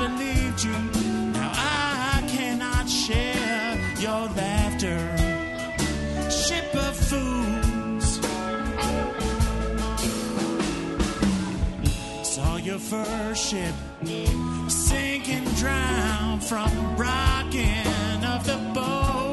believed you. Now I cannot share your laughter. Ship of fools. Saw your first ship sink and drown from rocking of the boat.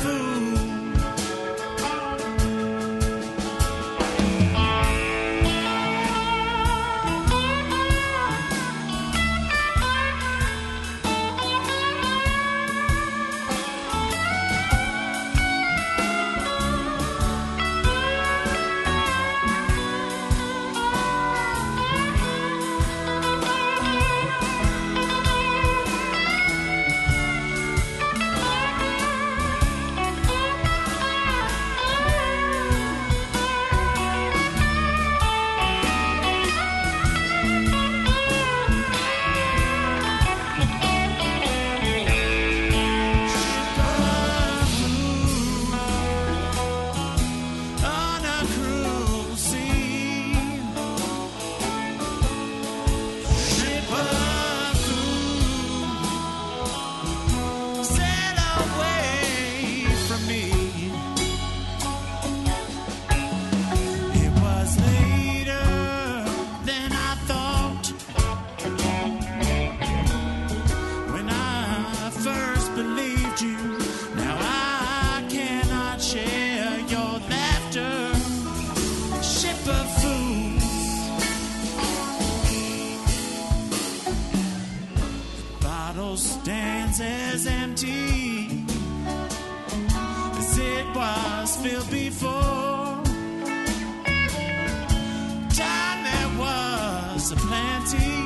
food. bottle stands as empty as it was filled before. Time there was a plenty.